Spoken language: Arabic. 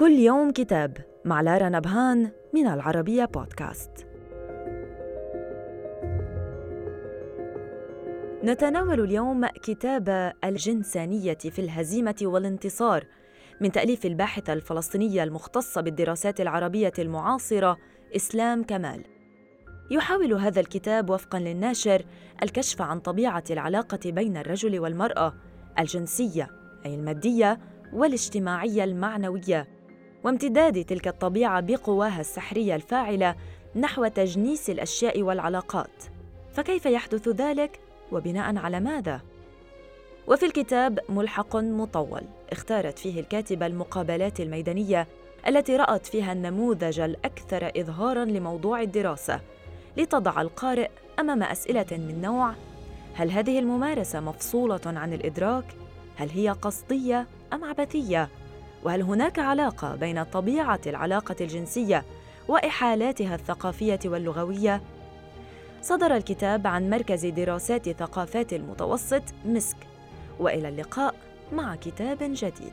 كل يوم كتاب مع لارا نبهان من العربية بودكاست. نتناول اليوم كتاب الجنسانية في الهزيمة والانتصار من تأليف الباحثة الفلسطينية المختصة بالدراسات العربية المعاصرة إسلام كمال. يحاول هذا الكتاب وفقا للناشر الكشف عن طبيعة العلاقة بين الرجل والمرأة الجنسية أي المادية والاجتماعية المعنوية وامتداد تلك الطبيعة بقواها السحرية الفاعلة نحو تجنيس الأشياء والعلاقات. فكيف يحدث ذلك؟ وبناء على ماذا؟ وفي الكتاب ملحق مطول اختارت فيه الكاتبة المقابلات الميدانية التي رأت فيها النموذج الأكثر اظهارا لموضوع الدراسة لتضع القارئ أمام أسئلة من نوع هل هذه الممارسة مفصولة عن الإدراك؟ هل هي قصدية أم عبثية؟ وهل هناك علاقة بين طبيعة العلاقة الجنسية وإحالاتها الثقافية واللغوية؟ صدر الكتاب عن مركز دراسات ثقافات المتوسط مسك وإلى اللقاء مع كتاب جديد.